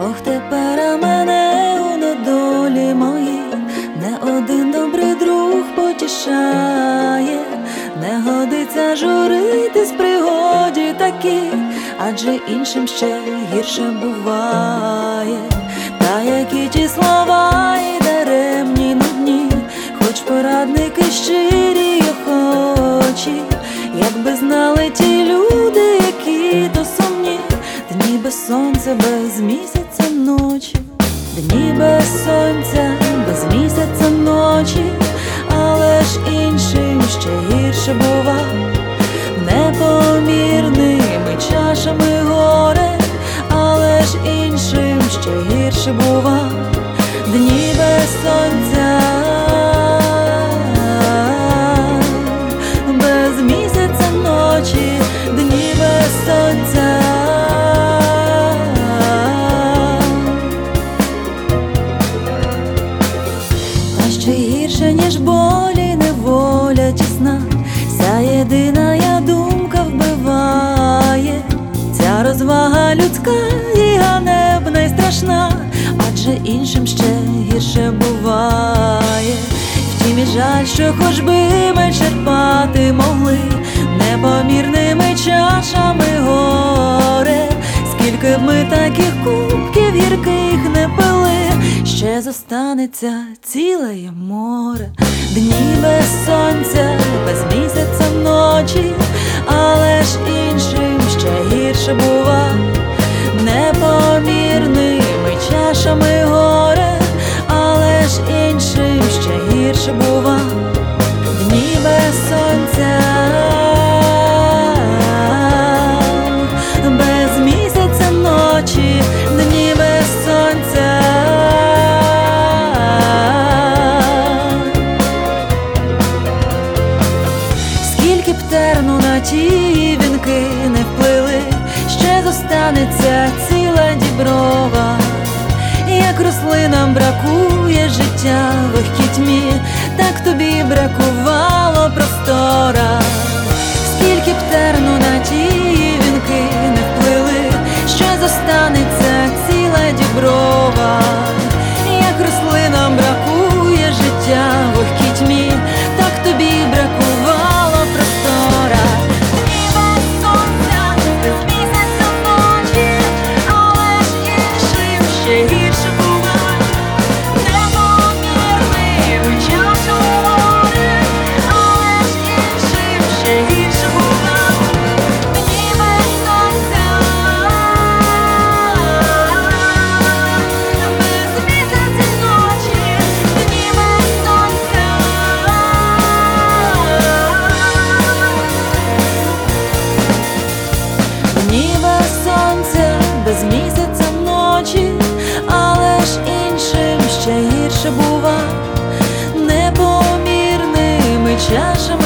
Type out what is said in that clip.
Ох, тепер мене у недолі мої, не один добрий друг потішає, не годиться журитись пригоді такі, адже іншим ще гірше буває, та які ті слова. Місяця ночі, дні без сонця, без місяця ночі, але ж іншим ще гірше бува, непомірними чашами горе, але ж іншим ще гірше бува, страшна, адже іншим ще гірше буває. Втім і жаль, що хоч би ми черпати могли непомірними чашами горе, скільки б ми таких кубків гірких не пили, ще зостанеться ціле море, дні без сонця, без місяця ночі, але ж іншим ще гірше бува, непомірними чашами горе, але ж іншим ще гірше бува, як нам бракує життя в тьмі, так тобі бракувало простора. Скільки б терну на ті вінки не вплили, що зостанеться Без сонця, без місяця ночі, але ж іншим ще гірше бува, непомірними чашами.